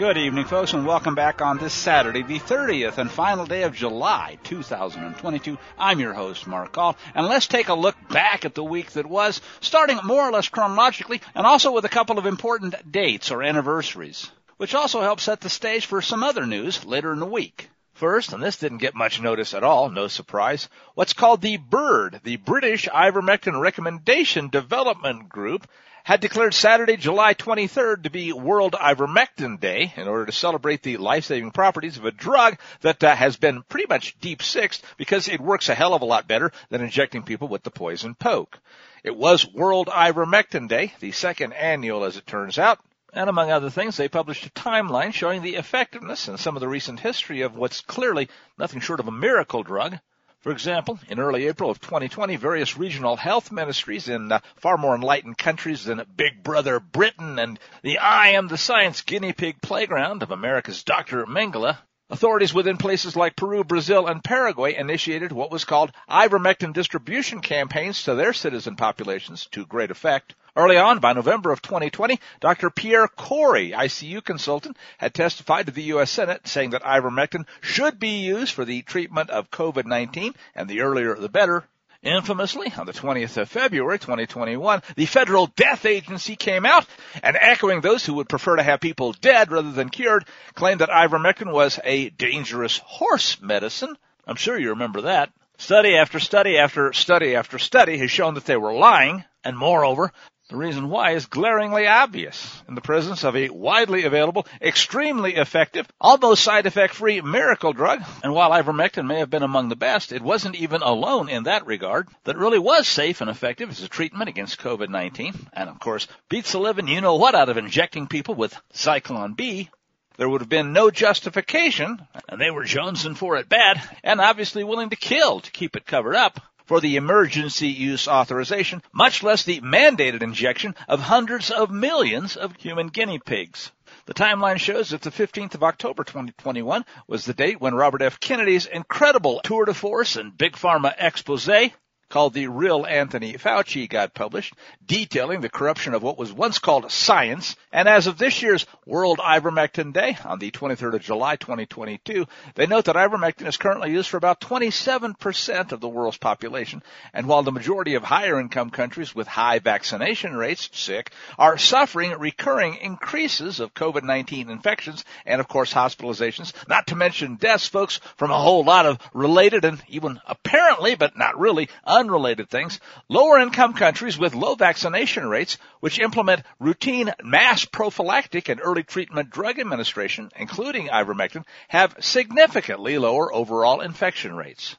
Good evening, folks, and welcome back on this Saturday, the 30th and final day of July 2022. I'm your host, Mark Call, and let's take a look back at the week that was, starting more or less chronologically, and also with a couple of important dates or anniversaries, which also help set the stage for some other news later in the week. First, and this didn't get much notice at all, no surprise, what's called the BIRD, the British Ivermectin Recommendation Development Group, had declared Saturday, July 23rd to be World Ivermectin Day in order to celebrate the life-saving properties of a drug that uh, has been pretty much deep sixed because it works a hell of a lot better than injecting people with the poison poke. It was World Ivermectin Day, the second annual as it turns out, and among other things, they published a timeline showing the effectiveness and some of the recent history of what's clearly nothing short of a miracle drug. For example, in early April of 2020, various regional health ministries in uh, far more enlightened countries than Big Brother Britain and the I am the science guinea pig playground of America's Dr. Mengele Authorities within places like Peru, Brazil, and Paraguay initiated what was called ivermectin distribution campaigns to their citizen populations to great effect. Early on, by November of 2020, Dr. Pierre Kory, ICU consultant, had testified to the U.S. Senate saying that ivermectin should be used for the treatment of COVID-19, and the earlier the better. Infamously, on the 20th of February 2021, the Federal Death Agency came out and echoing those who would prefer to have people dead rather than cured, claimed that ivermectin was a dangerous horse medicine. I'm sure you remember that. Study after study after study after study has shown that they were lying, and moreover, the reason why is glaringly obvious. In the presence of a widely available, extremely effective, almost side effect free miracle drug, and while ivermectin may have been among the best, it wasn't even alone in that regard, that really was safe and effective as a treatment against COVID-19, and of course, beats the living you know what out of injecting people with Zyklon B, there would have been no justification, and they were jonesing for it bad, and obviously willing to kill to keep it covered up for the emergency use authorization, much less the mandated injection of hundreds of millions of human guinea pigs. The timeline shows that the 15th of October 2021 was the date when Robert F. Kennedy's incredible tour de force and big pharma expose called The Real Anthony Fauci got published, detailing the corruption of what was once called science. And as of this year's World Ivermectin Day on the 23rd of July 2022, they note that ivermectin is currently used for about 27% of the world's population. And while the majority of higher income countries with high vaccination rates, sick, are suffering recurring increases of COVID-19 infections and of course hospitalizations, not to mention deaths, folks, from a whole lot of related and even apparently, but not really, unrelated things, lower income countries with low vaccination rates, which implement routine mass prophylactic and early treatment drug administration, including ivermectin, have significantly lower overall infection rates.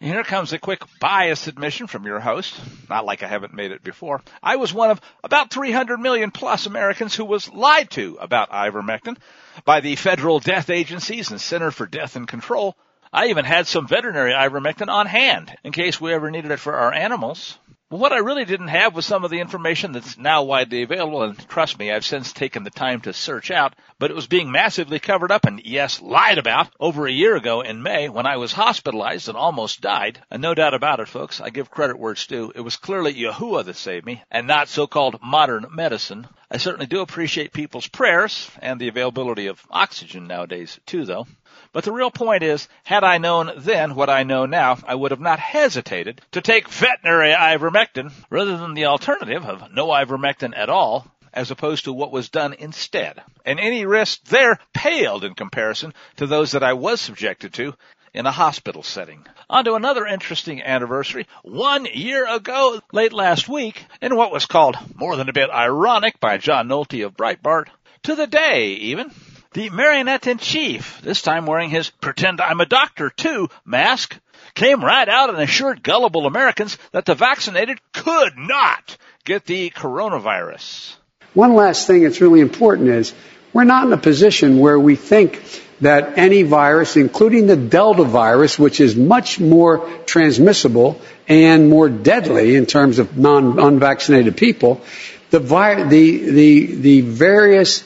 Here comes a quick bias admission from your host. Not like I haven't made it before. I was one of about 300 million plus Americans who was lied to about ivermectin by the federal death agencies and Center for Death and Control I even had some veterinary ivermectin on hand in case we ever needed it for our animals. But what I really didn't have was some of the information that's now widely available, and trust me, I've since taken the time to search out, but it was being massively covered up and, yes, lied about over a year ago in May when I was hospitalized and almost died. And no doubt about it, folks, I give credit where it's due. It was clearly Yahuwah that saved me, and not so-called modern medicine. I certainly do appreciate people's prayers and the availability of oxygen nowadays, too, though. But the real point is, had I known then what I know now, I would have not hesitated to take veterinary ivermectin rather than the alternative of no ivermectin at all, as opposed to what was done instead. And any risk there paled in comparison to those that I was subjected to in a hospital setting. On to another interesting anniversary. One year ago, late last week, in what was called more than a bit ironic by John Nolte of Breitbart, to the day even, the marionette in chief, this time wearing his pretend I'm a doctor too mask, came right out and assured gullible Americans that the vaccinated could not get the coronavirus. One last thing that's really important is we're not in a position where we think that any virus, including the Delta virus, which is much more transmissible and more deadly in terms of non unvaccinated people, the, vi- the, the, the various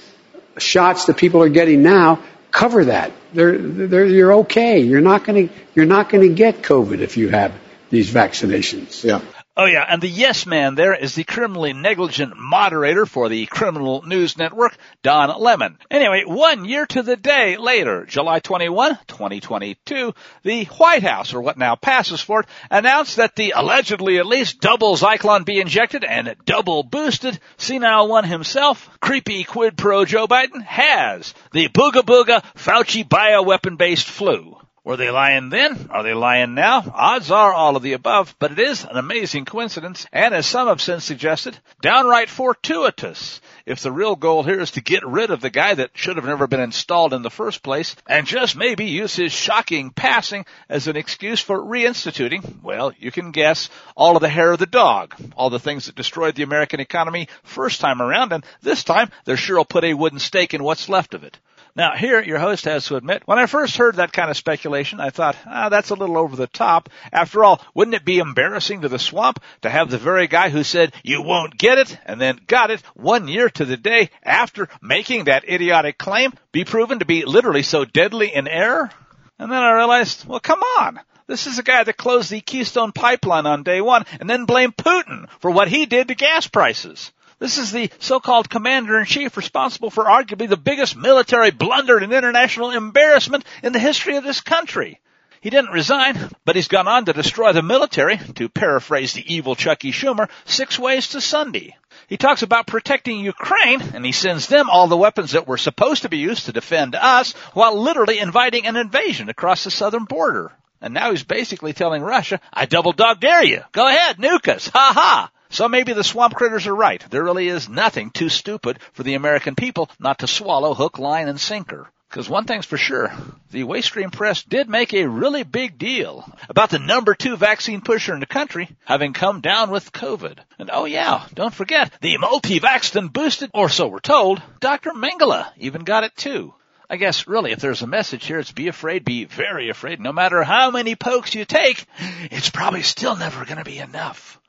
shots that people are getting now cover that. They're, they're, you're okay. You're not going to you're not going to get COVID if you have these vaccinations. Yeah. Oh yeah, and the yes man there is the criminally negligent moderator for the criminal news network, Don Lemon. Anyway, one year to the day later, July 21, 2022, the White House, or what now passes for it, announced that the allegedly at least double Zyklon B injected and double boosted senile one himself, creepy quid pro Joe Biden, has the booga booga Fauci bioweapon based flu. Were they lying then? Are they lying now? Odds are all of the above, but it is an amazing coincidence, and as some have since suggested, downright fortuitous. If the real goal here is to get rid of the guy that should have never been installed in the first place, and just maybe use his shocking passing as an excuse for reinstituting, well, you can guess, all of the hair of the dog, all the things that destroyed the American economy first time around, and this time they're sure will put a wooden stake in what's left of it. Now, here, your host has to admit, when I first heard that kind of speculation, I thought, ah, that's a little over the top. After all, wouldn't it be embarrassing to the swamp to have the very guy who said, you won't get it, and then got it one year to the day after making that idiotic claim be proven to be literally so deadly in error? And then I realized, well, come on. This is a guy that closed the Keystone pipeline on day one and then blamed Putin for what he did to gas prices. This is the so-called commander in chief responsible for arguably the biggest military blunder and international embarrassment in the history of this country. He didn't resign, but he's gone on to destroy the military, to paraphrase the evil Chucky Schumer, six ways to Sunday. He talks about protecting Ukraine, and he sends them all the weapons that were supposed to be used to defend us, while literally inviting an invasion across the southern border. And now he's basically telling Russia, I double dog dare you. Go ahead, nuke us. Ha ha. So maybe the swamp critters are right. There really is nothing too stupid for the American people not to swallow hook, line, and sinker. Because one thing's for sure, the Waystream Press did make a really big deal about the number two vaccine pusher in the country having come down with COVID. And oh yeah, don't forget, the multi-vaxxed and boosted, or so we're told, Dr. Mengele even got it too. I guess really if there's a message here, it's be afraid, be very afraid. No matter how many pokes you take, it's probably still never to be enough.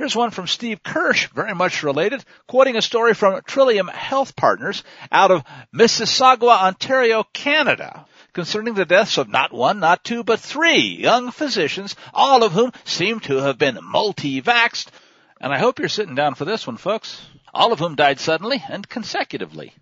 Here's one from Steve Kirsch, very much related, quoting a story from Trillium Health Partners out of Mississauga, Ontario, Canada, concerning the deaths of not one, not two, but three young physicians, all of whom seem to have been multi-vaxxed. And I hope you're sitting down for this one, folks. All of whom died suddenly and consecutively.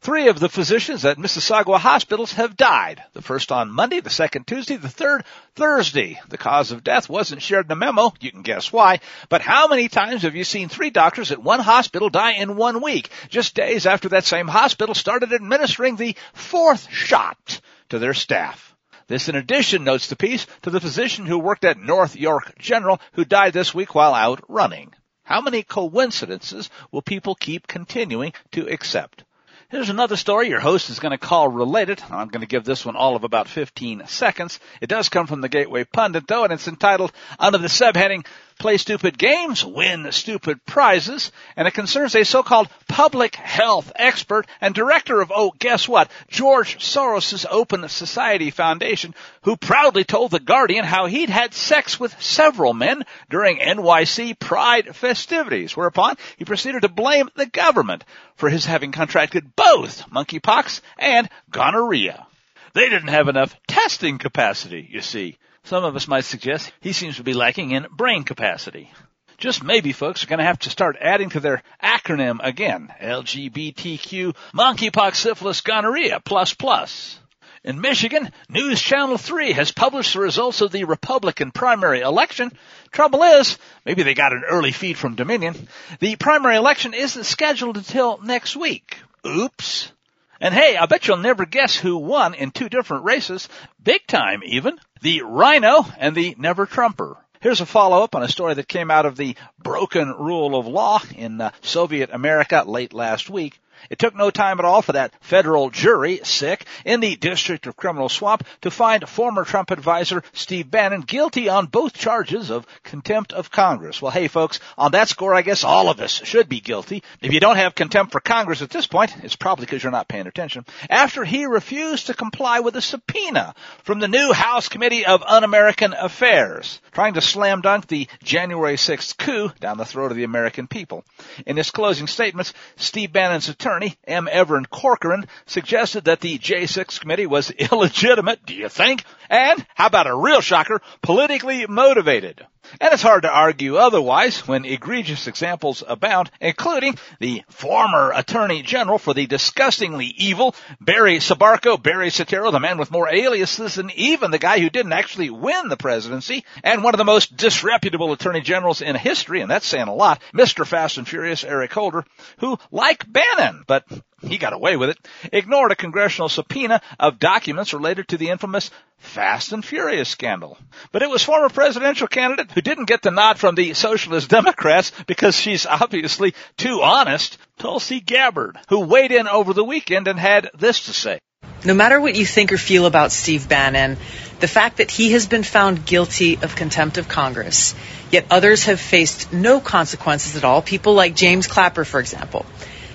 Three of the physicians at Mississauga hospitals have died. The first on Monday, the second Tuesday, the third Thursday. The cause of death wasn't shared in the memo. You can guess why. But how many times have you seen three doctors at one hospital die in one week, just days after that same hospital started administering the fourth shot to their staff? This in addition, notes the piece, to the physician who worked at North York General who died this week while out running. How many coincidences will people keep continuing to accept? Here's another story your host is going to call related. I'm going to give this one all of about 15 seconds. It does come from the Gateway Pundit though, and it's entitled under the subheading play stupid games, win stupid prizes, and it concerns a so-called public health expert and director of, oh, guess what, George Soros' Open Society Foundation, who proudly told The Guardian how he'd had sex with several men during NYC Pride festivities, whereupon he proceeded to blame the government for his having contracted both monkeypox and gonorrhea. They didn't have enough testing capacity, you see. Some of us might suggest he seems to be lacking in brain capacity. Just maybe folks are going to have to start adding to their acronym again. LGBTQ, monkeypox, syphilis, gonorrhea, plus plus. In Michigan, News Channel 3 has published the results of the Republican primary election. Trouble is, maybe they got an early feed from Dominion. The primary election isn't scheduled until next week. Oops. And hey, I bet you'll never guess who won in two different races, big time even, the RINO and the Never Trumper. Here's a follow-up on a story that came out of the broken rule of law in uh, Soviet America late last week. It took no time at all for that federal jury, sick, in the District of Criminal Swamp to find former Trump advisor Steve Bannon guilty on both charges of contempt of Congress. Well, hey folks, on that score, I guess all of us should be guilty. If you don't have contempt for Congress at this point, it's probably because you're not paying attention. After he refused to comply with a subpoena from the new House Committee of Un-American Affairs, trying to slam dunk the January 6th coup down the throat of the American people. In his closing statements, Steve Bannon's attorney attorney, M. Evan Corcoran, suggested that the J6 committee was illegitimate, do you think? And, how about a real shocker, politically motivated. And it's hard to argue otherwise when egregious examples abound, including the former Attorney General for the disgustingly evil Barry Sobarco, Barry Soetoro, the man with more aliases than even the guy who didn't actually win the presidency, and one of the most disreputable Attorney Generals in history, and that's saying a lot, Mr. Fast and Furious Eric Holder, who, like Bannon, but he got away with it, ignored a congressional subpoena of documents related to the infamous Fast and Furious scandal. But it was former presidential candidate who didn't get the nod from the Socialist Democrats because she's obviously too honest, Tulsi Gabbard, who weighed in over the weekend and had this to say. No matter what you think or feel about Steve Bannon, the fact that he has been found guilty of contempt of Congress, yet others have faced no consequences at all, people like James Clapper, for example,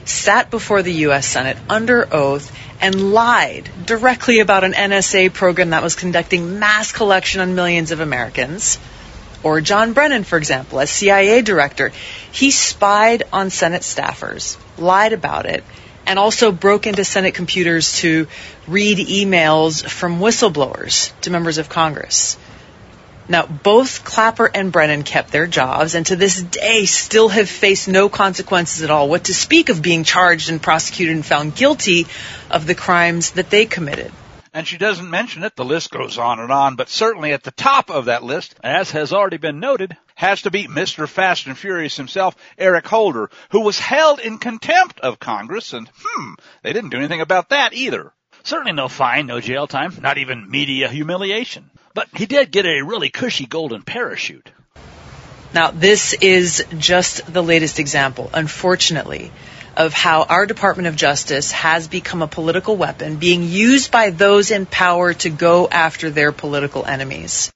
sat before the U.S. Senate under oath and lied directly about an NSA program that was conducting mass collection on millions of Americans. Or John Brennan, for example, as CIA director, he spied on Senate staffers, lied about it, and also broke into Senate computers to read emails from whistleblowers to members of Congress. Now, both Clapper and Brennan kept their jobs and to this day still have faced no consequences at all. What to speak of being charged and prosecuted and found guilty of the crimes that they committed. And she doesn't mention it. The list goes on and on, but certainly at the top of that list, as has already been noted, has to be Mr. Fast and Furious himself, Eric Holder, who was held in contempt of Congress and, hmm, they didn't do anything about that either. Certainly no fine, no jail time, not even media humiliation. But he did get a really cushy golden parachute. Now, this is just the latest example, unfortunately, of how our Department of Justice has become a political weapon being used by those in power to go after their political enemies.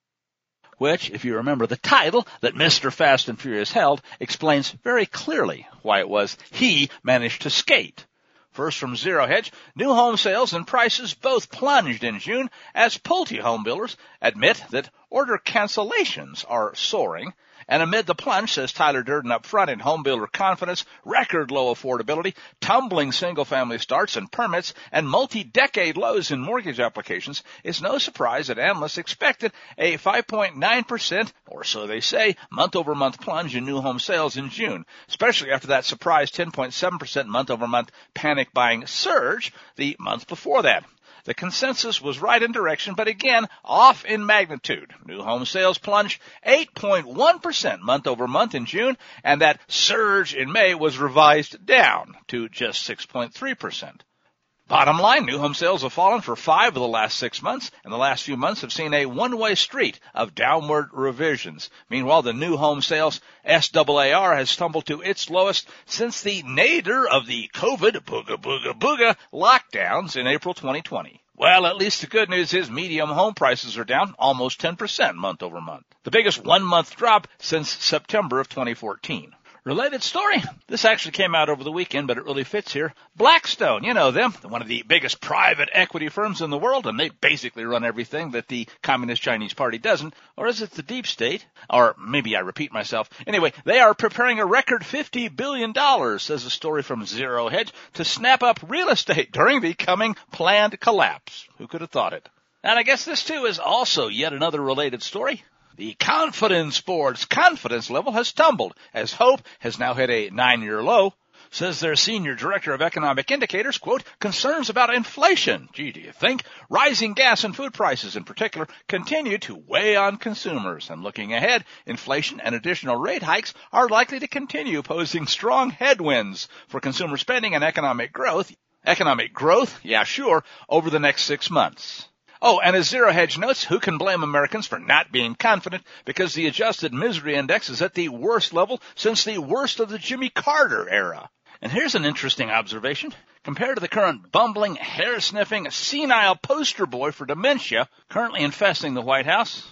Which, if you remember the title that Mr. Fast and Furious held, explains very clearly why it was he managed to skate First from Zero Hedge, new home sales and prices both plunged in June as Pulte home builders admit that order cancellations are soaring and amid the plunge, says Tyler Durden up front in homebuilder confidence, record low affordability, tumbling single family starts and permits, and multi-decade lows in mortgage applications, it's no surprise that analysts expected a 5.9%, or so they say, month over month plunge in new home sales in June, especially after that surprise 10.7% month over month panic buying surge the month before that. The consensus was right in direction, but again, off in magnitude. New home sales plunged 8.1% month over month in June, and that surge in May was revised down to just 6.3%. Bottom line, new home sales have fallen for five of the last six months, and the last few months have seen a one-way street of downward revisions. Meanwhile, the new home sales SAAR has tumbled to its lowest since the nadir of the COVID booga booga booga lockdowns in April 2020. Well, at least the good news is medium home prices are down almost 10% month over month. The biggest one month drop since September of 2014. Related story. This actually came out over the weekend, but it really fits here. Blackstone, you know them, one of the biggest private equity firms in the world, and they basically run everything that the Communist Chinese Party doesn't. Or is it the deep state? Or maybe I repeat myself. Anyway, they are preparing a record $50 billion, says a story from Zero Hedge, to snap up real estate during the coming planned collapse. Who could have thought it? And I guess this too is also yet another related story. The Conference Board's confidence level has tumbled as hope has now hit a nine year low. Says their senior director of economic indicators, quote, concerns about inflation. Gee, do you think? Rising gas and food prices in particular continue to weigh on consumers. And looking ahead, inflation and additional rate hikes are likely to continue posing strong headwinds for consumer spending and economic growth. Economic growth? Yeah, sure, over the next six months. Oh, and as Zero Hedge notes, who can blame Americans for not being confident because the adjusted misery index is at the worst level since the worst of the Jimmy Carter era. And here's an interesting observation. Compared to the current bumbling, hair-sniffing, senile poster boy for dementia currently infesting the White House,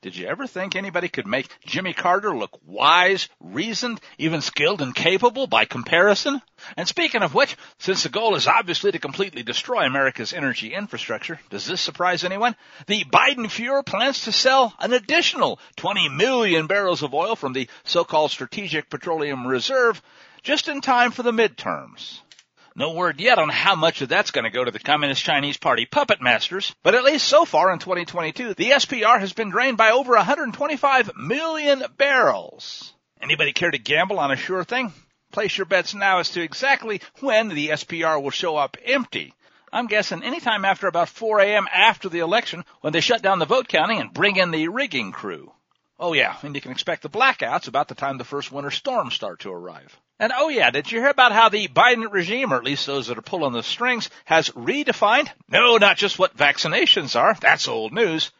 did you ever think anybody could make Jimmy Carter look wise, reasoned, even skilled and capable by comparison? And speaking of which, since the goal is obviously to completely destroy America's energy infrastructure, does this surprise anyone? The Biden Fuhrer plans to sell an additional 20 million barrels of oil from the so-called Strategic Petroleum Reserve just in time for the midterms. No word yet on how much of that's going to go to the Communist Chinese Party puppet masters, but at least so far in 2022, the SPR has been drained by over 125 million barrels. Anybody care to gamble on a sure thing? Place your bets now as to exactly when the SPR will show up empty. I'm guessing anytime after about 4 a.m. after the election when they shut down the vote counting and bring in the rigging crew. Oh yeah, and you can expect the blackouts about the time the first winter storms start to arrive. And oh yeah, did you hear about how the Biden regime, or at least those that are pulling the strings, has redefined, no, not just what vaccinations are, that's old news,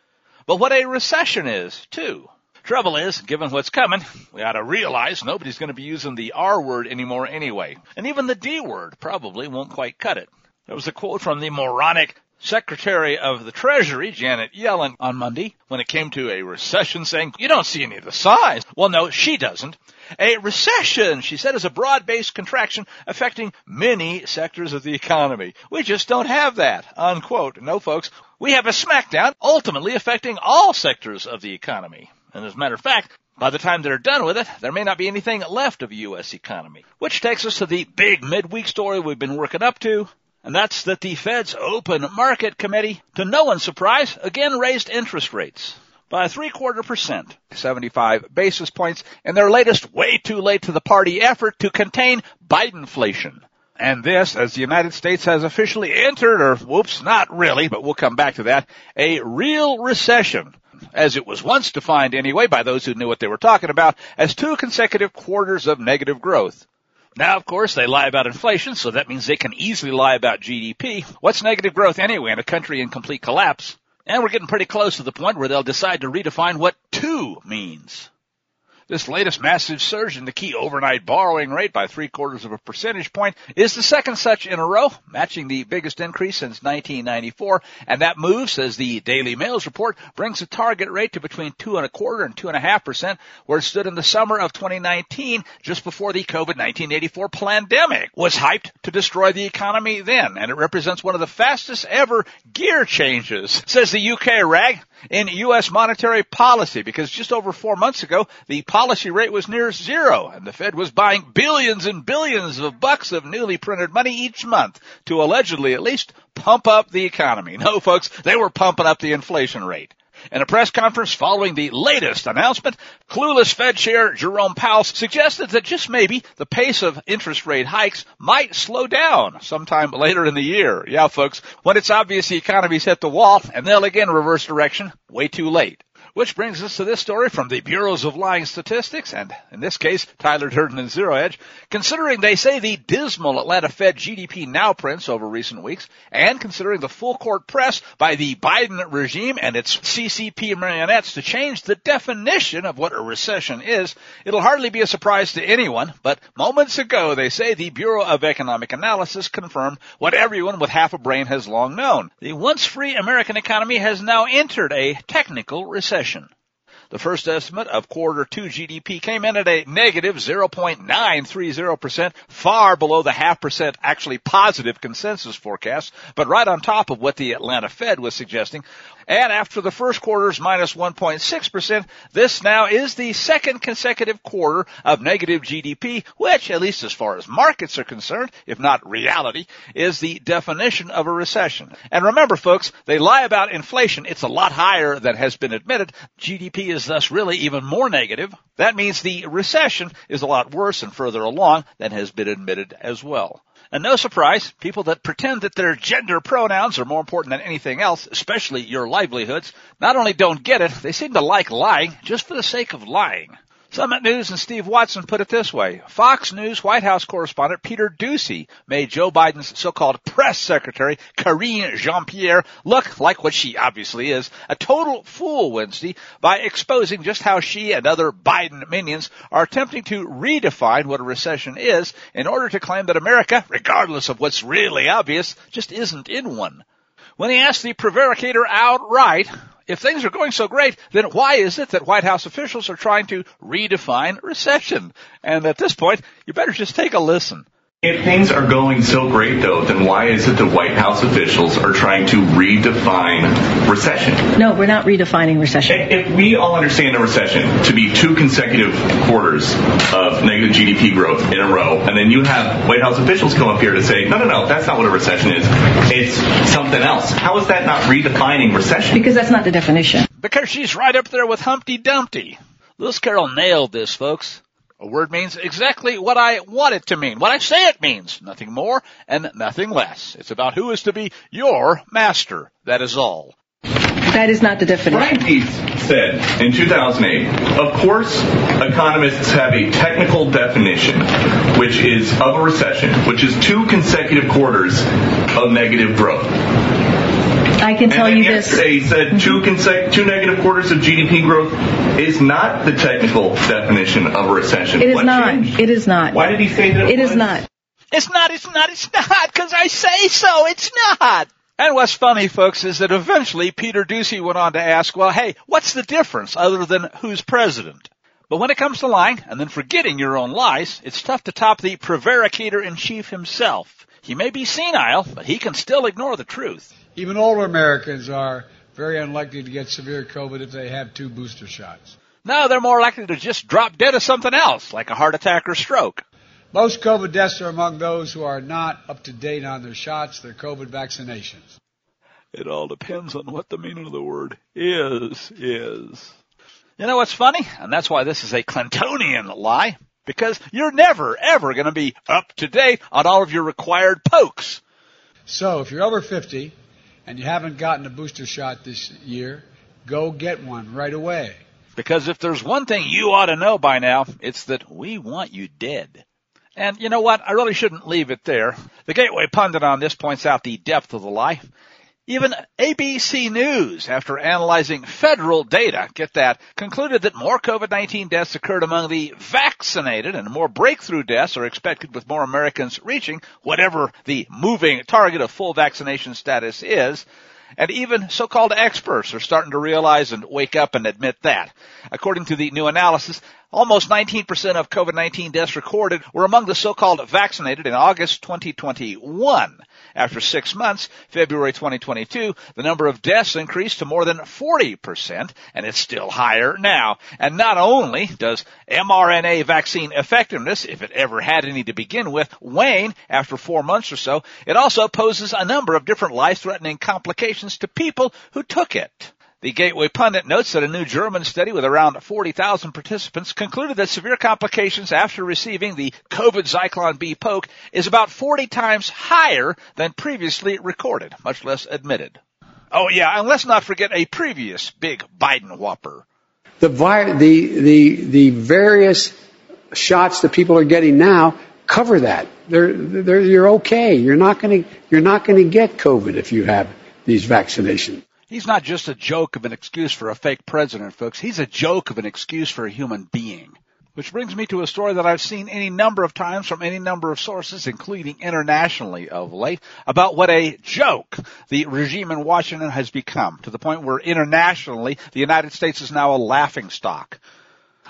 but what a recession is, too. Trouble is, given what's coming, we ought to realize nobody's going to be using the R word anymore anyway. And even the D word probably won't quite cut it. There was a quote from the moronic Secretary of the Treasury, Janet Yellen, on Monday when it came to a recession saying, you don't see any of the signs. Well, no, she doesn't. A recession, she said, is a broad-based contraction affecting many sectors of the economy. We just don't have that, unquote. No, folks, we have a smackdown ultimately affecting all sectors of the economy. And as a matter of fact, by the time they're done with it, there may not be anything left of the U.S. economy. Which takes us to the big midweek story we've been working up to, and that's that the Fed's Open Market Committee, to no one's surprise, again raised interest rates by three quarter percent, 75 basis points, in their latest way too late to the party effort to contain Bidenflation. And this, as the United States has officially entered, or whoops, not really, but we'll come back to that, a real recession, as it was once defined anyway by those who knew what they were talking about, as two consecutive quarters of negative growth. Now, of course, they lie about inflation, so that means they can easily lie about GDP. What's negative growth anyway in a country in complete collapse? And we're getting pretty close to the point where they'll decide to redefine what two means. This latest massive surge in the key overnight borrowing rate by three quarters of a percentage point is the second such in a row, matching the biggest increase since 1994. And that move, says the Daily Mail's report, brings the target rate to between two and a quarter and two and a half percent, where it stood in the summer of 2019, just before the COVID-1984 pandemic was hyped to destroy the economy then. And it represents one of the fastest ever gear changes, says the UK rag in U.S. monetary policy because just over four months ago, the policy rate was near zero and the Fed was buying billions and billions of bucks of newly printed money each month to allegedly at least pump up the economy. No folks, they were pumping up the inflation rate. In a press conference following the latest announcement, clueless Fed Chair Jerome Powell suggested that just maybe the pace of interest rate hikes might slow down sometime later in the year. Yeah, folks, when it's obvious the economy's hit the wall and they'll again reverse direction way too late. Which brings us to this story from the Bureaus of Lying Statistics, and in this case, Tyler Durden and Zero Hedge. Considering they say the dismal Atlanta Fed GDP now prints over recent weeks, and considering the full court press by the Biden regime and its CCP marionettes to change the definition of what a recession is, it'll hardly be a surprise to anyone, but moments ago they say the Bureau of Economic Analysis confirmed what everyone with half a brain has long known. The once free American economy has now entered a technical recession. The first estimate of quarter two GDP came in at a negative 0.930%, far below the half percent actually positive consensus forecast, but right on top of what the Atlanta Fed was suggesting. And after the first quarter's minus 1.6%, this now is the second consecutive quarter of negative GDP, which, at least as far as markets are concerned, if not reality, is the definition of a recession. And remember folks, they lie about inflation. It's a lot higher than has been admitted. GDP is thus really even more negative. That means the recession is a lot worse and further along than has been admitted as well. And no surprise, people that pretend that their gender pronouns are more important than anything else, especially your livelihoods, not only don't get it, they seem to like lying just for the sake of lying. Summit News and Steve Watson put it this way. Fox News White House correspondent Peter Doocy made Joe Biden's so-called press secretary, Karine Jean-Pierre, look like what she obviously is, a total fool Wednesday by exposing just how she and other Biden minions are attempting to redefine what a recession is in order to claim that America, regardless of what's really obvious, just isn't in one. When he asked the prevaricator outright, if things are going so great, then why is it that White House officials are trying to redefine recession? And at this point, you better just take a listen. If things are going so great, though, then why is it the White House officials are trying to redefine recession? No, we're not redefining recession. If we all understand a recession to be two consecutive quarters of negative GDP growth in a row, and then you have White House officials come up here to say, no, no, no, that's not what a recession is. It's something else. How is that not redefining recession? Because that's not the definition. Because she's right up there with Humpty Dumpty. Lewis Carroll nailed this, folks. A word means exactly what I want it to mean, what I say it means, nothing more and nothing less. It's about who is to be your master. That is all. That is not the definition. Brian Deese said in 2008, of course, economists have a technical definition, which is of a recession, which is two consecutive quarters of negative growth. I can tell and you this. he said two consec- two negative quarters of GDP growth is not the technical definition of a recession. It is What not. changed? It is not. Why did he say that? It is was? not. It's not, it's not, it's not, because I say so. It's not. And what's funny, folks, is that eventually Peter Doocy went on to ask, well, hey, what's the difference other than who's president? But when it comes to lying and then forgetting your own lies, it's tough to top the prevaricator in chief himself. He may be senile, but he can still ignore the truth. Even older Americans are very unlikely to get severe COVID if they have two booster shots. No, they're more likely to just drop dead of something else, like a heart attack or stroke. Most COVID deaths are among those who are not up to date on their shots, their COVID vaccinations. It all depends on what the meaning of the word is, is. You know what's funny? And that's why this is a Clintonian lie. Because you're never, ever going to be up to date on all of your required pokes. So if you're over 50 and you haven't gotten a booster shot this year, go get one right away. Because if there's one thing you ought to know by now, it's that we want you dead. And you know what? I really shouldn't leave it there. The Gateway Pundit on this points out the depth of the lie. Even ABC News, after analyzing federal data, get that, concluded that more COVID-19 deaths occurred among the vaccinated and more breakthrough deaths are expected with more Americans reaching whatever the moving target of full vaccination status is. And even so-called experts are starting to realize and wake up and admit that. According to the new analysis, almost 19% of COVID-19 deaths recorded were among the so-called vaccinated in August 2021. After six months, February 2022, the number of deaths increased to more than 40%, and it's still higher now. And not only does mRNA vaccine effectiveness, if it ever had any to begin with, wane after four months or so, it also poses a number of different life-threatening complications to people who took it. The Gateway Pundit notes that a new German study with around 40,000 participants concluded that severe complications after receiving the COVID Zyklon B poke is about 40 times higher than previously recorded, much less admitted. Oh yeah, and let's not forget a previous big Biden whopper. The, vi- the, the, the various shots that people are getting now cover that. They're, they're, you're okay. You're not going to, you're not going to get COVID if you have these vaccinations. He's not just a joke of an excuse for a fake president, folks. He's a joke of an excuse for a human being. Which brings me to a story that I've seen any number of times from any number of sources, including internationally of late, about what a joke the regime in Washington has become, to the point where internationally the United States is now a laughing stock.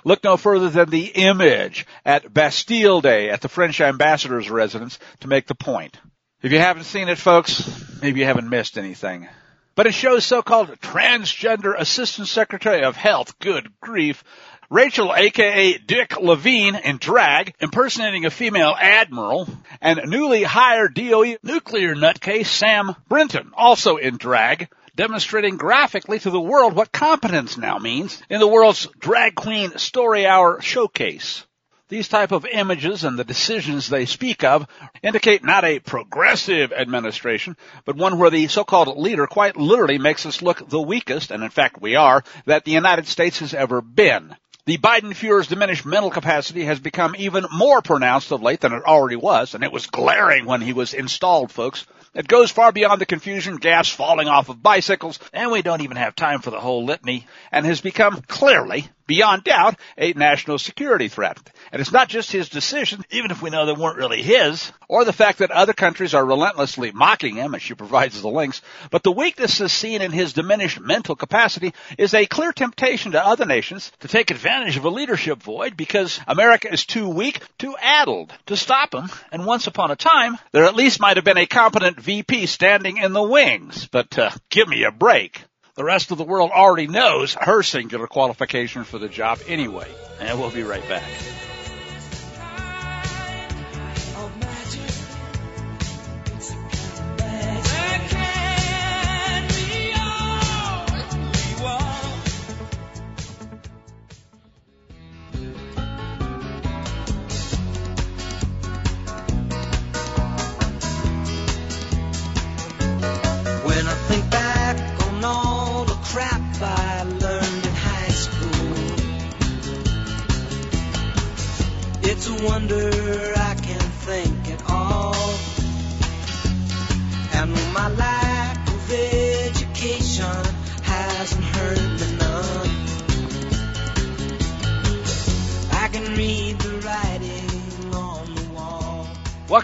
Look no further than the image at Bastille Day at the French ambassador's residence to make the point. If you haven't seen it, folks, maybe you haven't missed anything. But it shows so-called transgender assistant secretary of health, good grief, Rachel aka Dick Levine in drag, impersonating a female admiral, and newly hired DOE nuclear nutcase Sam Brinton, also in drag, demonstrating graphically to the world what competence now means in the world's drag queen story hour showcase. These type of images and the decisions they speak of indicate not a progressive administration, but one where the so-called leader quite literally makes us look the weakest, and in fact we are, that the United States has ever been. The Biden Fuhrer's diminished mental capacity has become even more pronounced of late than it already was, and it was glaring when he was installed, folks. It goes far beyond the confusion, gas falling off of bicycles, and we don't even have time for the whole litany, and has become clearly, beyond doubt, a national security threat. And it's not just his decision, even if we know they weren't really his, or the fact that other countries are relentlessly mocking him, and she provides the links, but the weaknesses seen in his diminished mental capacity is a clear temptation to other nations to take advantage of a leadership void because America is too weak, too addled to stop him, and once upon a time, there at least might have been a competent VP standing in the wings, but uh, give me a break. The rest of the world already knows her singular qualification for the job anyway. And we'll be right back.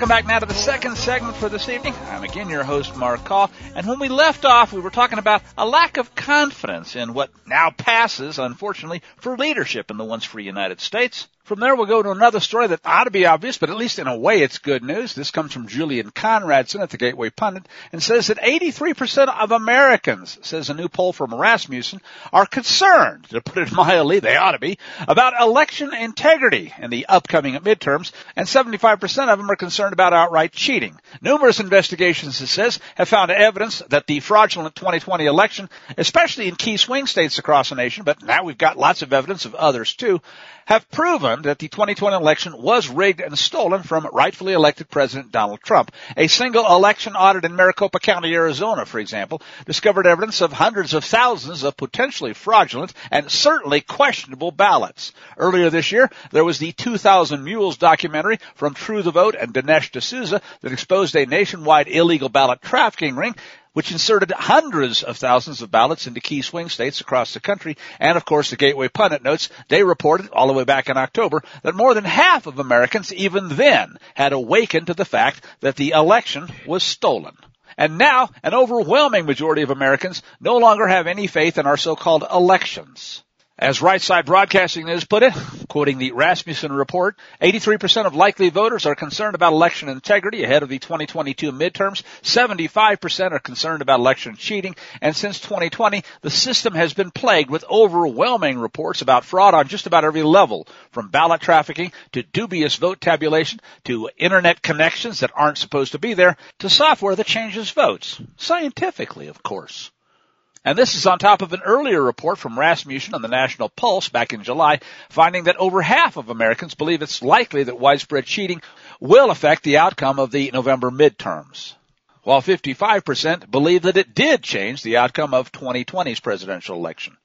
Welcome back now to the second segment for this evening. I'm again your host, Mark Call. And when we left off, we were talking about a lack of confidence in what now passes, unfortunately, for leadership in the once free United States. From there, we'll go to another story that ought to be obvious, but at least in a way it's good news. This comes from Julian Conradson at the Gateway Pundit and says that 83% of Americans, says a new poll from Rasmussen, are concerned, to put it mildly, they ought to be, about election integrity in the upcoming midterms, and 75% of them are concerned about outright cheating. Numerous investigations, it says, have found evidence that the fraudulent 2020 election, especially in key swing states across the nation, but now we've got lots of evidence of others too, have proven that the 2020 election was rigged and stolen from rightfully elected President Donald Trump. A single election audit in Maricopa County, Arizona, for example, discovered evidence of hundreds of thousands of potentially fraudulent and certainly questionable ballots. Earlier this year, there was the 2000 Mules documentary from True the Vote and Dinesh D'Souza that exposed a nationwide illegal ballot trafficking ring which inserted hundreds of thousands of ballots into key swing states across the country. And of course, the Gateway Pundit notes they reported all the way back in October that more than half of Americans even then had awakened to the fact that the election was stolen. And now, an overwhelming majority of Americans no longer have any faith in our so-called elections. As Right Side Broadcasting News put it, quoting the Rasmussen report, 83% of likely voters are concerned about election integrity ahead of the 2022 midterms. 75% are concerned about election cheating. And since 2020, the system has been plagued with overwhelming reports about fraud on just about every level, from ballot trafficking to dubious vote tabulation to internet connections that aren't supposed to be there to software that changes votes. Scientifically, of course. And this is on top of an earlier report from Rasmussen on the National Pulse back in July, finding that over half of Americans believe it's likely that widespread cheating will affect the outcome of the November midterms. While 55% believe that it did change the outcome of 2020's presidential election.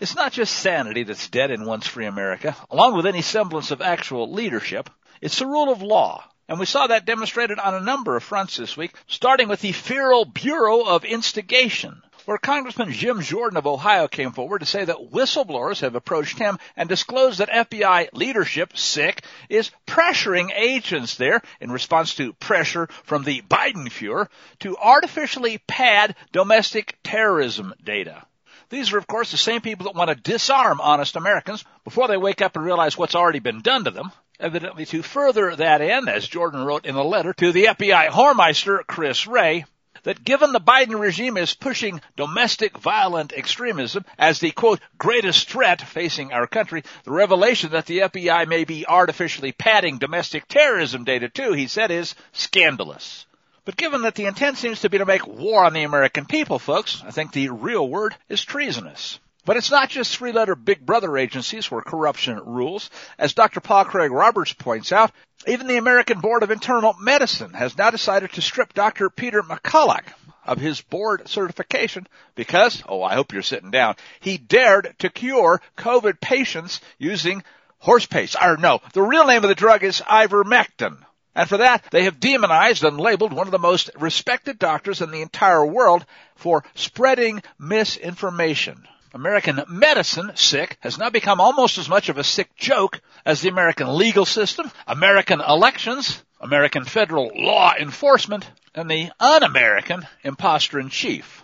It's not just sanity that's dead in once free America, along with any semblance of actual leadership. It's the rule of law. And we saw that demonstrated on a number of fronts this week, starting with the Federal Bureau of Instigation, where Congressman Jim Jordan of Ohio came forward to say that whistleblowers have approached him and disclosed that FBI leadership, sick, is pressuring agents there in response to pressure from the Biden Fuhrer to artificially pad domestic terrorism data. These are, of course, the same people that want to disarm honest Americans before they wake up and realize what's already been done to them. Evidently, to further that end, as Jordan wrote in a letter to the FBI Whoremeister, Chris Wray, that given the Biden regime is pushing domestic violent extremism as the quote greatest threat facing our country, the revelation that the FBI may be artificially padding domestic terrorism data too, he said, is scandalous. But given that the intent seems to be to make war on the American people, folks, I think the real word is treasonous. But it's not just three-letter big brother agencies where corruption rules. As Dr. Paul Craig Roberts points out, even the American Board of Internal Medicine has now decided to strip Dr. Peter McCullough of his board certification because, oh, I hope you're sitting down, he dared to cure COVID patients using horse paste. Or no, the real name of the drug is ivermectin. And for that, they have demonized and labeled one of the most respected doctors in the entire world for spreading misinformation. American medicine, sick, has now become almost as much of a sick joke as the American legal system, American elections, American federal law enforcement, and the un-American imposter in chief.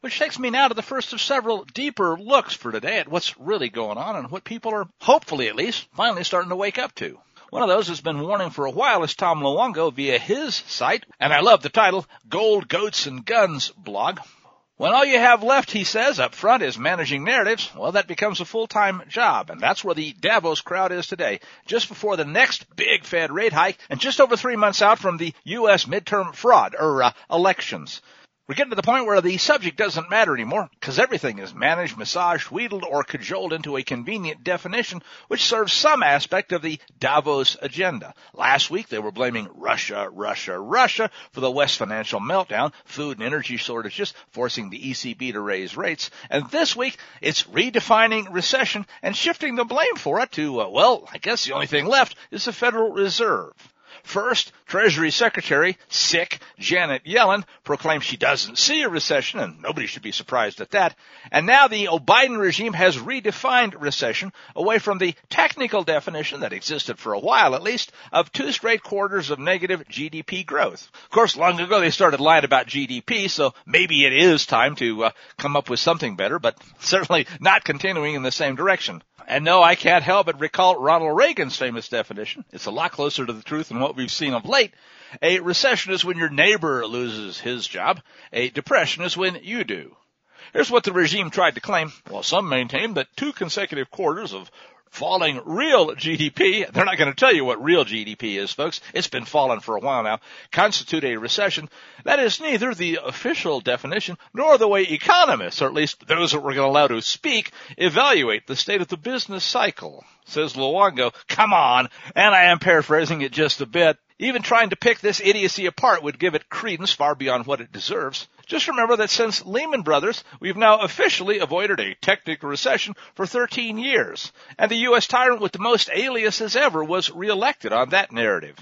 Which takes me now to the first of several deeper looks for today at what's really going on and what people are, hopefully at least, finally starting to wake up to. One of those has been warning for a while is Tom Luongo via his site, and I love the title, Gold, Goats, and Guns blog. When all you have left, he says, up front is managing narratives, well, that becomes a full-time job. And that's where the Davos crowd is today. Just before the next big Fed rate hike and just over three months out from the U.S. midterm fraud, or uh, elections. We're getting to the point where the subject doesn't matter anymore because everything is managed, massaged, wheedled, or cajoled into a convenient definition which serves some aspect of the Davos agenda. Last week they were blaming Russia, Russia, Russia for the West financial meltdown, food and energy shortages, forcing the ECB to raise rates. And this week it's redefining recession and shifting the blame for it to, uh, well, I guess the only thing left is the Federal Reserve. First, Treasury Secretary, sick, Janet Yellen proclaimed she doesn't see a recession, and nobody should be surprised at that. And now the Biden regime has redefined recession away from the technical definition that existed for a while at least of two straight quarters of negative GDP growth. Of course, long ago they started lying about GDP, so maybe it is time to uh, come up with something better, but certainly not continuing in the same direction. And no, I can't help but recall Ronald Reagan's famous definition. It's a lot closer to the truth than what we've seen of late. A recession is when your neighbor loses his job. A depression is when you do. Here's what the regime tried to claim. While some maintain that two consecutive quarters of falling real GDP, they're not going to tell you what real GDP is, folks. It's been falling for a while now, constitute a recession. That is neither the official definition nor the way economists, or at least those that we're going to allow to speak, evaluate the state of the business cycle. Says Luongo, come on, and I am paraphrasing it just a bit. Even trying to pick this idiocy apart would give it credence far beyond what it deserves. Just remember that since Lehman Brothers, we've now officially avoided a technical recession for 13 years, and the U.S. tyrant with the most aliases ever was reelected on that narrative.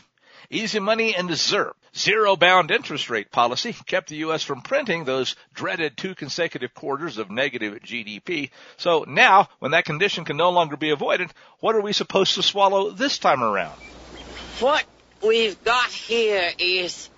Easy money and ZIRP, zero bound interest rate policy kept the U.S. from printing those dreaded two consecutive quarters of negative GDP. So now, when that condition can no longer be avoided, what are we supposed to swallow this time around? What we've got here is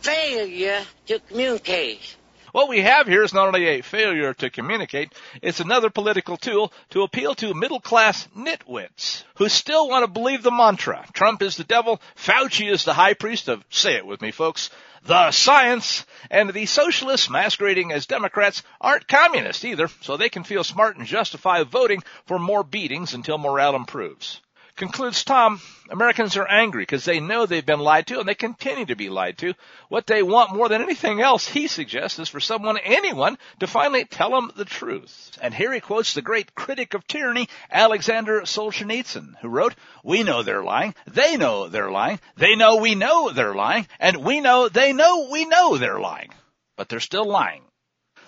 failure to communicate. What we have here is not only a failure to communicate, it's another political tool to appeal to middle class nitwits who still want to believe the mantra. Trump is the devil, Fauci is the high priest of, say it with me folks, the science, and the socialists masquerading as Democrats aren't communists either, so they can feel smart and justify voting for more beatings until morale improves. Concludes Tom, Americans are angry because they know they've been lied to and they continue to be lied to. What they want more than anything else, he suggests, is for someone, anyone, to finally tell them the truth. And here he quotes the great critic of tyranny, Alexander Solzhenitsyn, who wrote, We know they're lying, they know they're lying, they know we know they're lying, and we know they know we know they're lying. But they're still lying.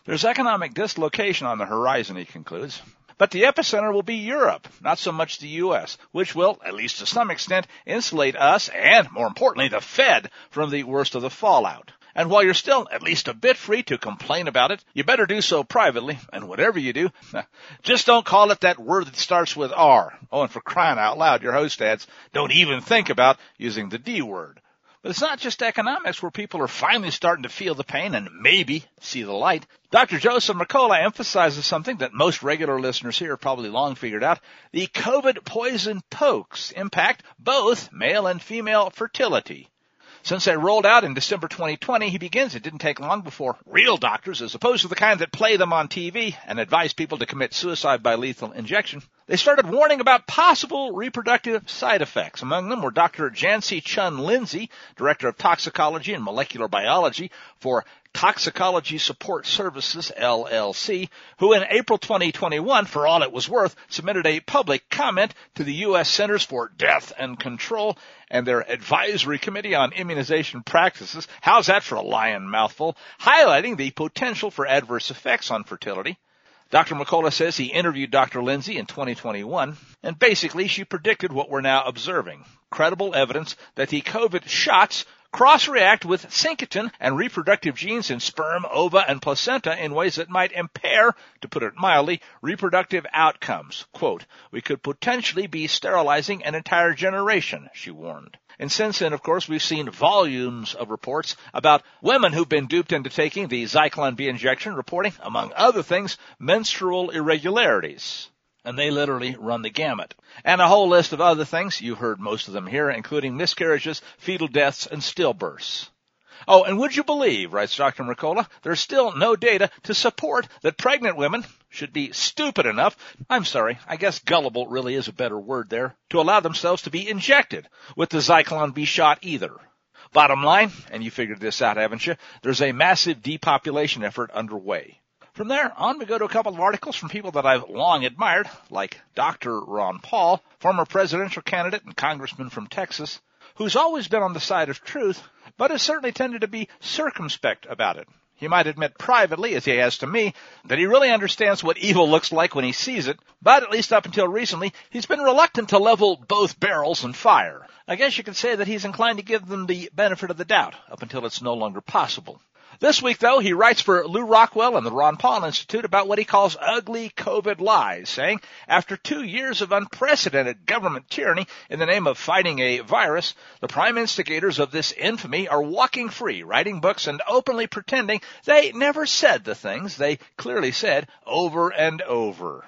There's economic dislocation on the horizon, he concludes. But the epicenter will be Europe, not so much the U.S., which will, at least to some extent, insulate us and, more importantly, the Fed from the worst of the fallout. And while you're still at least a bit free to complain about it, you better do so privately, and whatever you do, just don't call it that word that starts with R. Oh, and for crying out loud, your host adds, don't even think about using the D word. But it's not just economics where people are finally starting to feel the pain and maybe see the light. Dr. Joseph Mercola emphasizes something that most regular listeners here have probably long figured out. The COVID poison pokes impact both male and female fertility. Since they rolled out in December 2020, he begins, it didn't take long before real doctors, as opposed to the kind that play them on TV and advise people to commit suicide by lethal injection, they started warning about possible reproductive side effects. Among them were Dr. Janci Chunn Lindsay, Director of Toxicology and Molecular Biology for Toxicology Support Services, LLC, who in April 2021, for all it was worth, submitted a public comment to the U.S. Centers for Death and Control and their Advisory Committee on Immunization Practices. How's that for a lion mouthful? Highlighting the potential for adverse effects on fertility. Dr. McCullough says he interviewed Dr. Lindsay in 2021, and basically she predicted what we're now observing. Credible evidence that the COVID shots cross-react with syncytin and reproductive genes in sperm, ova, and placenta in ways that might impair, to put it mildly, reproductive outcomes. Quote, we could potentially be sterilizing an entire generation, she warned. And since then, of course, we've seen volumes of reports about women who've been duped into taking the Zyklon B injection, reporting, among other things, menstrual irregularities. And they literally run the gamut. And a whole list of other things. You've heard most of them here, including miscarriages, fetal deaths, and stillbirths. Oh, and would you believe, writes Dr. Mercola, there's still no data to support that pregnant women should be stupid enough, I'm sorry, I guess gullible really is a better word there, to allow themselves to be injected with the Zyklon B shot either. Bottom line, and you figured this out, haven't you? There's a massive depopulation effort underway. From there on, we go to a couple of articles from people that I've long admired, like Dr. Ron Paul, former presidential candidate and congressman from Texas, who's always been on the side of truth, but has certainly tended to be circumspect about it. He might admit privately, as he has to me, that he really understands what evil looks like when he sees it, but at least up until recently, he's been reluctant to level both barrels and fire. I guess you could say that he's inclined to give them the benefit of the doubt, up until it's no longer possible. This week, though, he writes for Lew Rockwell and the Ron Paul Institute about what he calls ugly COVID lies, saying, after two years of unprecedented government tyranny in the name of fighting a virus, the prime instigators of this infamy are walking free, writing books and openly pretending they never said the things they clearly said over and over.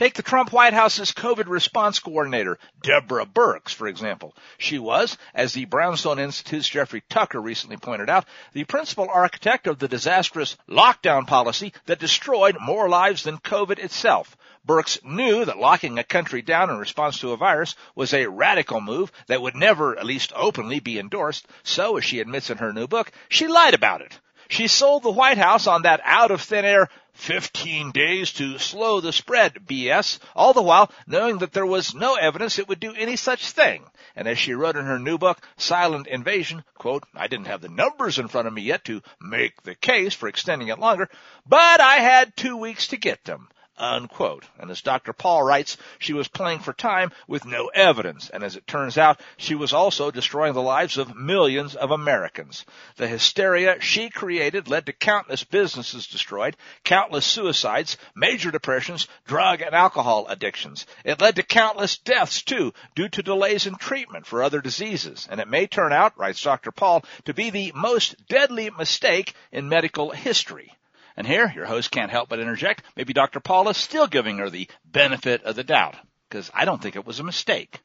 Take the Trump White House's COVID response coordinator, Deborah Birx, for example. She was, as the Brownstone Institute's Jeffrey Tucker recently pointed out, the principal architect of the disastrous lockdown policy that destroyed more lives than COVID itself. Birx knew that locking a country down in response to a virus was a radical move that would never, at least openly, be endorsed. So, as she admits in her new book, she lied about it. She sold the White House on that out of thin air 15 days to slow the spread BS, all the while knowing that there was no evidence it would do any such thing. And as she wrote in her new book, Silent Invasion, quote, I didn't have the numbers in front of me yet to make the case for extending it longer, but I had two weeks to get them unquote. And as Dr. Paul writes, she was playing for time with no evidence. And as it turns out, she was also destroying the lives of millions of Americans. The hysteria she created led to countless businesses destroyed, countless suicides, major depressions, drug and alcohol addictions. It led to countless deaths too, due to delays in treatment for other diseases. And it may turn out, writes Dr. Paul, to be the most deadly mistake in medical history. And here, your host can't help but interject. Maybe Dr. Paul is still giving her the benefit of the doubt, because I don't think it was a mistake.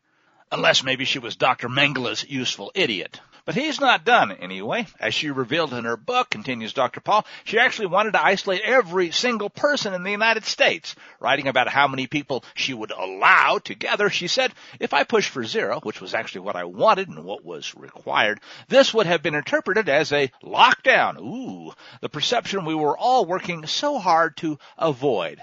Unless maybe she was Dr. Mengele's useful idiot. But he's not done anyway. As she revealed in her book, continues Dr. Paul, she actually wanted to isolate every single person in the United States. Writing about how many people she would allow together, she said, if I pushed for zero, which was actually what I wanted and what was required, this would have been interpreted as a lockdown. Ooh, the perception we were all working so hard to avoid.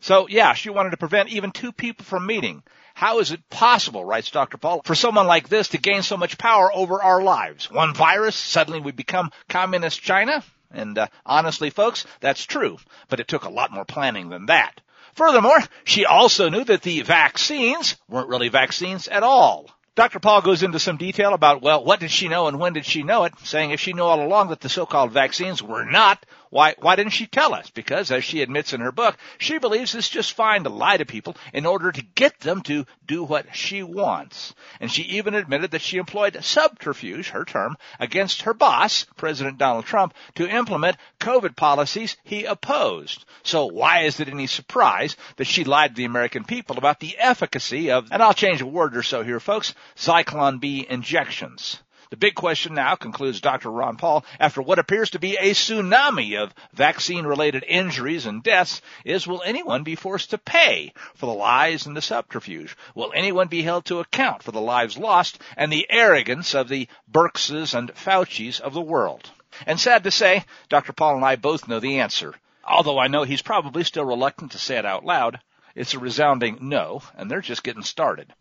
So yeah, she wanted to prevent even two people from meeting. How is it possible, writes Dr. Paul, for someone like this to gain so much power over our lives? One virus, suddenly we become communist China? And uh, honestly, folks, that's true, but it took a lot more planning than that. Furthermore, she also knew that the vaccines weren't really vaccines at all. Dr. Paul goes into some detail about, well, what did she know and when did she know it, saying if she knew all along that the so-called vaccines were not, why, why didn't she tell us? Because, as she admits in her book, she believes it's just fine to lie to people in order to get them to do what she wants. And she even admitted that she employed subterfuge, her term, against her boss, President Donald Trump, to implement COVID policies he opposed. So why is it any surprise that she lied to the American people about the efficacy of, and I'll change a word or so here, folks, Zyklon B injections? The big question now, concludes Dr. Ron Paul, after what appears to be a tsunami of vaccine related injuries and deaths, is will anyone be forced to pay for the lies and the subterfuge? Will anyone be held to account for the lives lost and the arrogance of the Birxes and Faucis of the world? And sad to say, Dr. Paul and I both know the answer. Although I know he's probably still reluctant to say it out loud, it's a resounding no, and they're just getting started.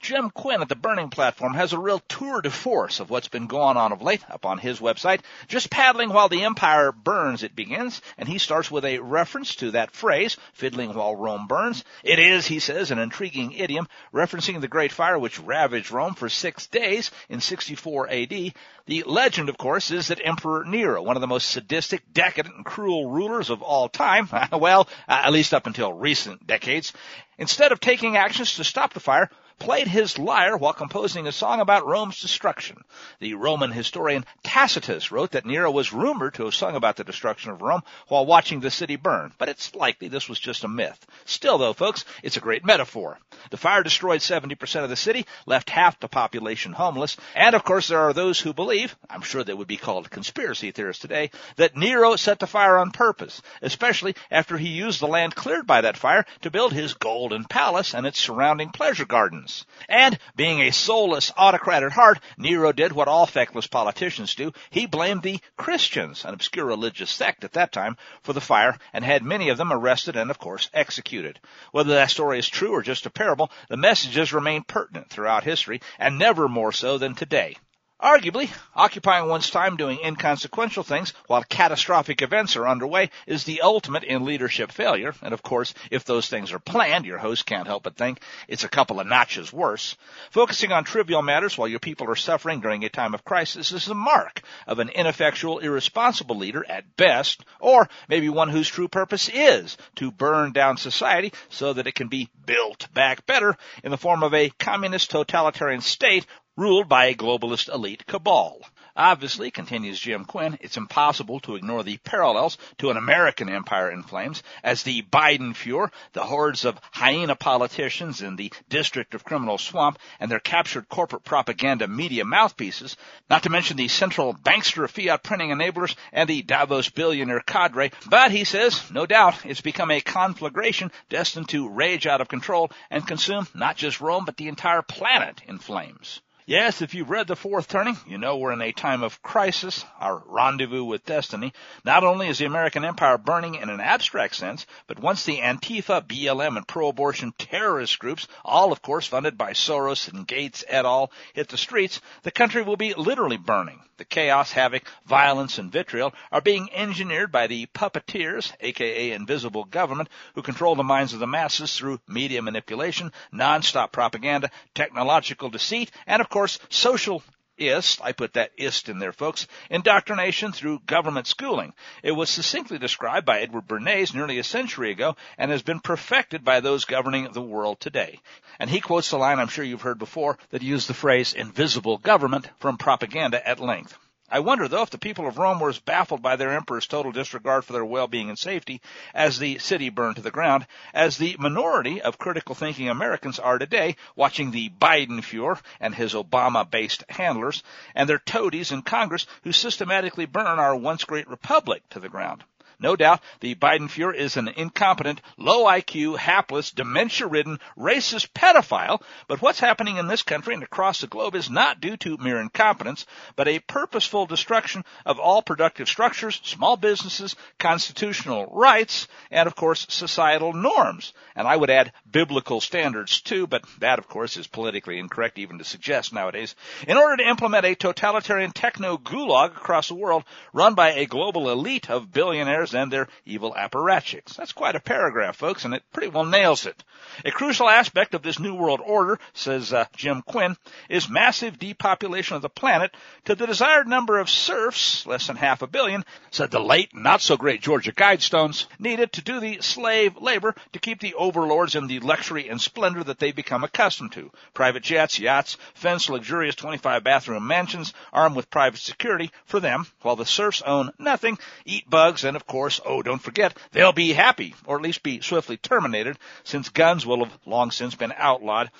Jim Quinn at the Burning Platform has a real tour de force of what's been going on of late up on his website. Just paddling while the empire burns, it begins, and he starts with a reference to that phrase, fiddling while Rome burns. It is, he says, an intriguing idiom referencing the great fire which ravaged Rome for six days in 64 AD. The legend, of course, is that Emperor Nero, one of the most sadistic, decadent, and cruel rulers of all time, well, at least up until recent decades, instead of taking actions to stop the fire, played his lyre while composing a song about Rome's destruction. The Roman historian Tacitus wrote that Nero was rumored to have sung about the destruction of Rome while watching the city burn, but it's likely this was just a myth. Still though, folks, it's a great metaphor. The fire destroyed 70% of the city, left half the population homeless, and of course there are those who believe, I'm sure they would be called conspiracy theorists today, that Nero set the fire on purpose, especially after he used the land cleared by that fire to build his golden palace and its surrounding pleasure gardens. And, being a soulless autocrat at heart, Nero did what all feckless politicians do. He blamed the Christians, an obscure religious sect at that time, for the fire and had many of them arrested and, of course, executed. Whether that story is true or just a parable, the messages remain pertinent throughout history and never more so than today. Arguably, occupying one's time doing inconsequential things while catastrophic events are underway is the ultimate in leadership failure. And of course, if those things are planned, your host can't help but think it's a couple of notches worse. Focusing on trivial matters while your people are suffering during a time of crisis is a mark of an ineffectual, irresponsible leader at best, or maybe one whose true purpose is to burn down society so that it can be built back better in the form of a communist totalitarian state ruled by a globalist elite cabal. Obviously, continues Jim Quinn, it's impossible to ignore the parallels to an American empire in flames as the Biden Fuhrer, the hordes of hyena politicians in the District of Criminal Swamp, and their captured corporate propaganda media mouthpieces, not to mention the central bankster fiat printing enablers and the Davos billionaire cadre. But he says, no doubt, it's become a conflagration destined to rage out of control and consume not just Rome, but the entire planet in flames. Yes, if you've read The Fourth Turning, you know we're in a time of crisis, our rendezvous with destiny. Not only is the American empire burning in an abstract sense, but once the Antifa, BLM, and pro-abortion terrorist groups, all of course funded by Soros and Gates et al., hit the streets, the country will be literally burning. The chaos, havoc, violence, and vitriol are being engineered by the puppeteers, aka invisible government, who control the minds of the masses through media manipulation, non-stop propaganda, technological deceit, and of course course, social ist, I put that ist in there, folks, indoctrination through government schooling. It was succinctly described by Edward Bernays nearly a century ago and has been perfected by those governing the world today. And he quotes the line I'm sure you've heard before that used the phrase invisible government from propaganda at length. I wonder, though, if the people of Rome were as baffled by their emperor's total disregard for their well-being and safety as the city burned to the ground as the minority of critical thinking Americans are today watching the Biden Fuhrer and his Obama-based handlers and their toadies in Congress who systematically burn our once great republic to the ground. No doubt the Biden Fuhrer is an incompetent, low IQ, hapless, dementia-ridden, racist pedophile, but what's happening in this country and across the globe is not due to mere incompetence, but a purposeful destruction of all productive structures, small businesses, constitutional rights, and of course societal norms. And I would add biblical standards too, but that of course is politically incorrect even to suggest nowadays. In order to implement a totalitarian techno gulag across the world run by a global elite of billionaires and their evil apparatchiks. That's quite a paragraph, folks, and it pretty well nails it. A crucial aspect of this New World Order, says uh, Jim Quinn, is massive depopulation of the planet to the desired number of serfs, less than half a billion, said the late, not so great Georgia Guidestones, needed to do the slave labor to keep the overlords in the luxury and splendor that they become accustomed to. Private jets, yachts, fenced luxurious 25 bathroom mansions armed with private security for them, while the serfs own nothing, eat bugs, and of course course, oh, don't forget, they'll be happy, or at least be swiftly terminated, since guns will have long since been outlawed.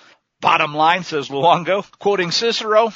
Bottom line, says Luongo, quoting Cicero,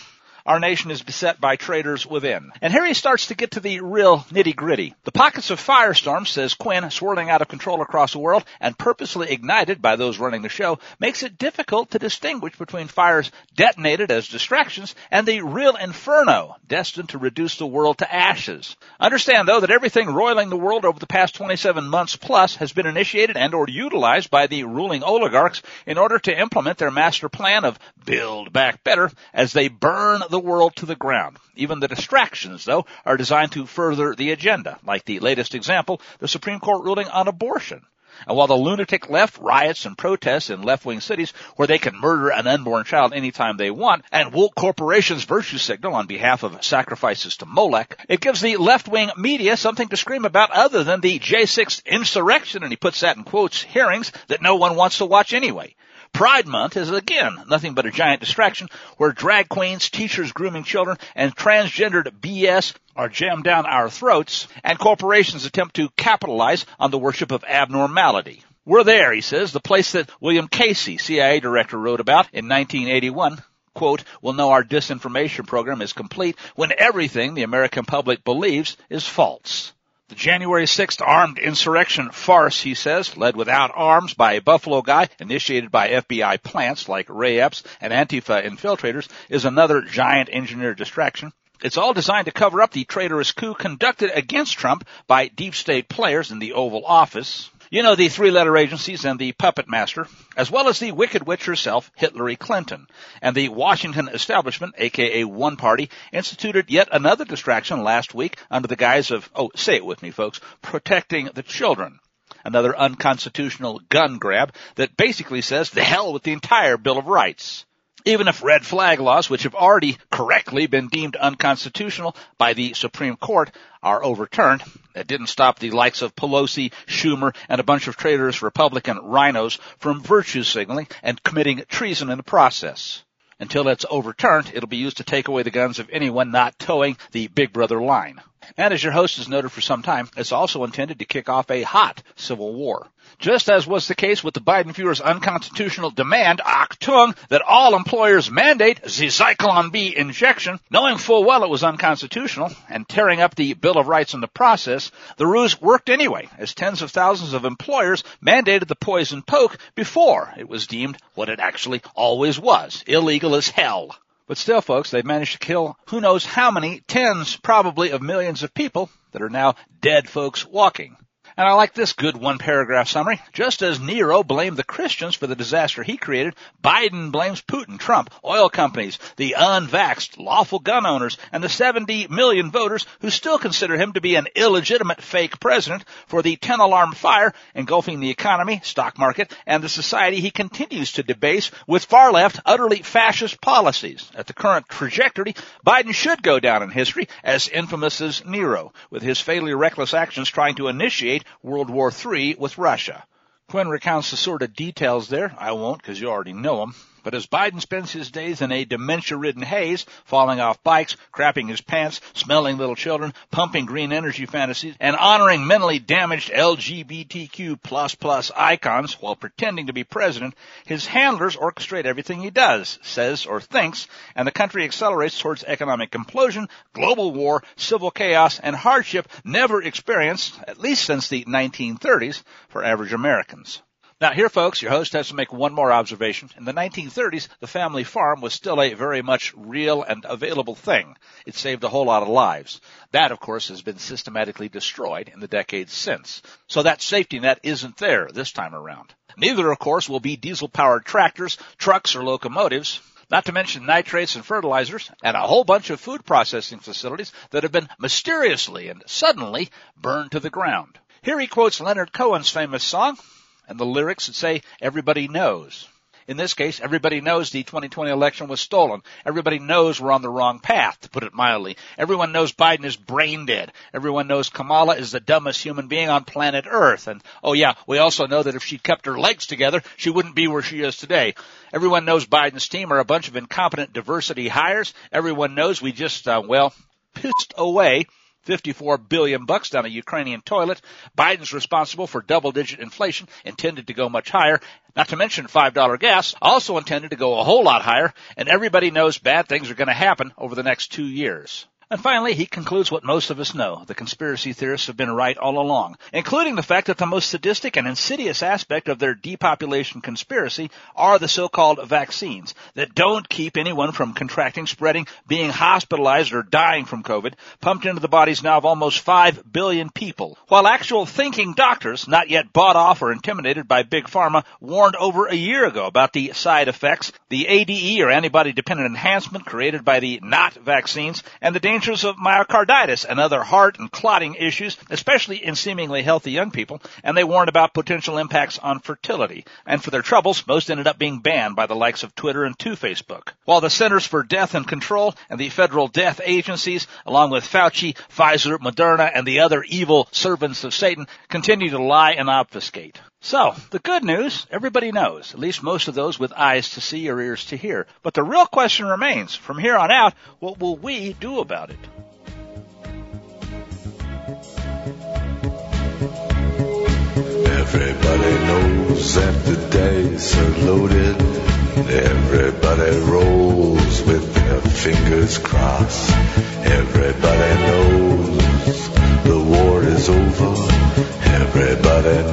our nation is beset by traitors within. And here he starts to get to the real nitty gritty. The pockets of firestorm, says Quinn, swirling out of control across the world and purposely ignited by those running the show, makes it difficult to distinguish between fires detonated as distractions and the real inferno destined to reduce the world to ashes. Understand though that everything roiling the world over the past 27 months plus has been initiated and or utilized by the ruling oligarchs in order to implement their master plan of build back better as they burn the world to the ground. Even the distractions though are designed to further the agenda, like the latest example, the Supreme Court ruling on abortion. And while the lunatic left riots and protests in left-wing cities where they can murder an unborn child anytime they want, and woke corporations virtue signal on behalf of sacrifices to Molech, it gives the left-wing media something to scream about other than the J6 insurrection, and he puts that in quotes, hearings that no one wants to watch anyway. Pride Month is again nothing but a giant distraction where drag queens, teachers grooming children, and transgendered BS are jammed down our throats and corporations attempt to capitalize on the worship of abnormality. We're there, he says, the place that William Casey, CIA director, wrote about in 1981 quote, We'll know our disinformation program is complete when everything the American public believes is false. The January 6th armed insurrection farce, he says, led without arms by a Buffalo guy, initiated by FBI plants like Ray Epps and Antifa infiltrators, is another giant engineered distraction. It's all designed to cover up the traitorous coup conducted against Trump by deep state players in the Oval Office. You know, the three letter agencies and the puppet master, as well as the wicked witch herself, Hillary Clinton, and the Washington establishment, aka one party, instituted yet another distraction last week under the guise of, oh, say it with me folks, protecting the children. Another unconstitutional gun grab that basically says the hell with the entire Bill of Rights. Even if red flag laws, which have already correctly been deemed unconstitutional by the Supreme Court, are overturned, it didn't stop the likes of Pelosi, Schumer, and a bunch of traitorous Republican RINOs from virtue signaling and committing treason in the process. Until it's overturned, it'll be used to take away the guns of anyone not toeing the Big Brother line. And as your host has noted for some time, it's also intended to kick off a hot civil war. Just as was the case with the Biden Führer's unconstitutional demand, ah Achtung, that all employers mandate the Zyklon B injection, knowing full well it was unconstitutional and tearing up the Bill of Rights in the process, the ruse worked anyway, as tens of thousands of employers mandated the poison poke before it was deemed what it actually always was, illegal as hell. But still, folks, they've managed to kill who knows how many tens, probably, of millions of people that are now dead folks walking. And I like this good one paragraph summary. Just as Nero blamed the Christians for the disaster he created, Biden blames Putin, Trump, oil companies, the unvaxxed, lawful gun owners, and the 70 million voters who still consider him to be an illegitimate fake president for the 10 alarm fire engulfing the economy, stock market, and the society he continues to debase with far left, utterly fascist policies. At the current trajectory, Biden should go down in history as infamous as Nero, with his fatally reckless actions trying to initiate World War III with Russia. Quinn recounts the sort of details there. I won't because you already know them. But as Biden spends his days in a dementia-ridden haze, falling off bikes, crapping his pants, smelling little children, pumping green energy fantasies, and honoring mentally damaged LGBTQ plus plus icons while pretending to be president, his handlers orchestrate everything he does, says, or thinks, and the country accelerates towards economic implosion, global war, civil chaos, and hardship never experienced, at least since the 1930s, for average Americans. Now here folks, your host has to make one more observation. In the 1930s, the family farm was still a very much real and available thing. It saved a whole lot of lives. That, of course, has been systematically destroyed in the decades since. So that safety net isn't there this time around. Neither, of course, will be diesel-powered tractors, trucks, or locomotives. Not to mention nitrates and fertilizers, and a whole bunch of food processing facilities that have been mysteriously and suddenly burned to the ground. Here he quotes Leonard Cohen's famous song, and the lyrics would say everybody knows. In this case, everybody knows the 2020 election was stolen. Everybody knows we're on the wrong path, to put it mildly. Everyone knows Biden is brain dead. Everyone knows Kamala is the dumbest human being on planet Earth. And, oh yeah, we also know that if she'd kept her legs together, she wouldn't be where she is today. Everyone knows Biden's team are a bunch of incompetent diversity hires. Everyone knows we just, uh, well, pissed away 54 billion bucks down a Ukrainian toilet. Biden's responsible for double digit inflation, intended to go much higher. Not to mention $5 gas, also intended to go a whole lot higher, and everybody knows bad things are going to happen over the next two years. And finally, he concludes what most of us know. The conspiracy theorists have been right all along, including the fact that the most sadistic and insidious aspect of their depopulation conspiracy are the so-called vaccines that don't keep anyone from contracting, spreading, being hospitalized, or dying from COVID, pumped into the bodies now of almost 5 billion people. While actual thinking doctors, not yet bought off or intimidated by Big Pharma, warned over a year ago about the side effects, the ADE or antibody dependent enhancement created by the not vaccines, and the dangers of myocarditis and other heart and clotting issues, especially in seemingly healthy young people, and they warned about potential impacts on fertility. And for their troubles, most ended up being banned by the likes of Twitter and to Facebook. While the Centers for Death and Control and the federal death agencies, along with Fauci, Pfizer, Moderna, and the other evil servants of Satan, continue to lie and obfuscate. So, the good news, everybody knows, at least most of those with eyes to see or ears to hear. But the real question remains, from here on out, what will we do about it? Everybody knows that the dice are loaded. Everybody rolls with their fingers crossed. Everybody knows the war is over. Everybody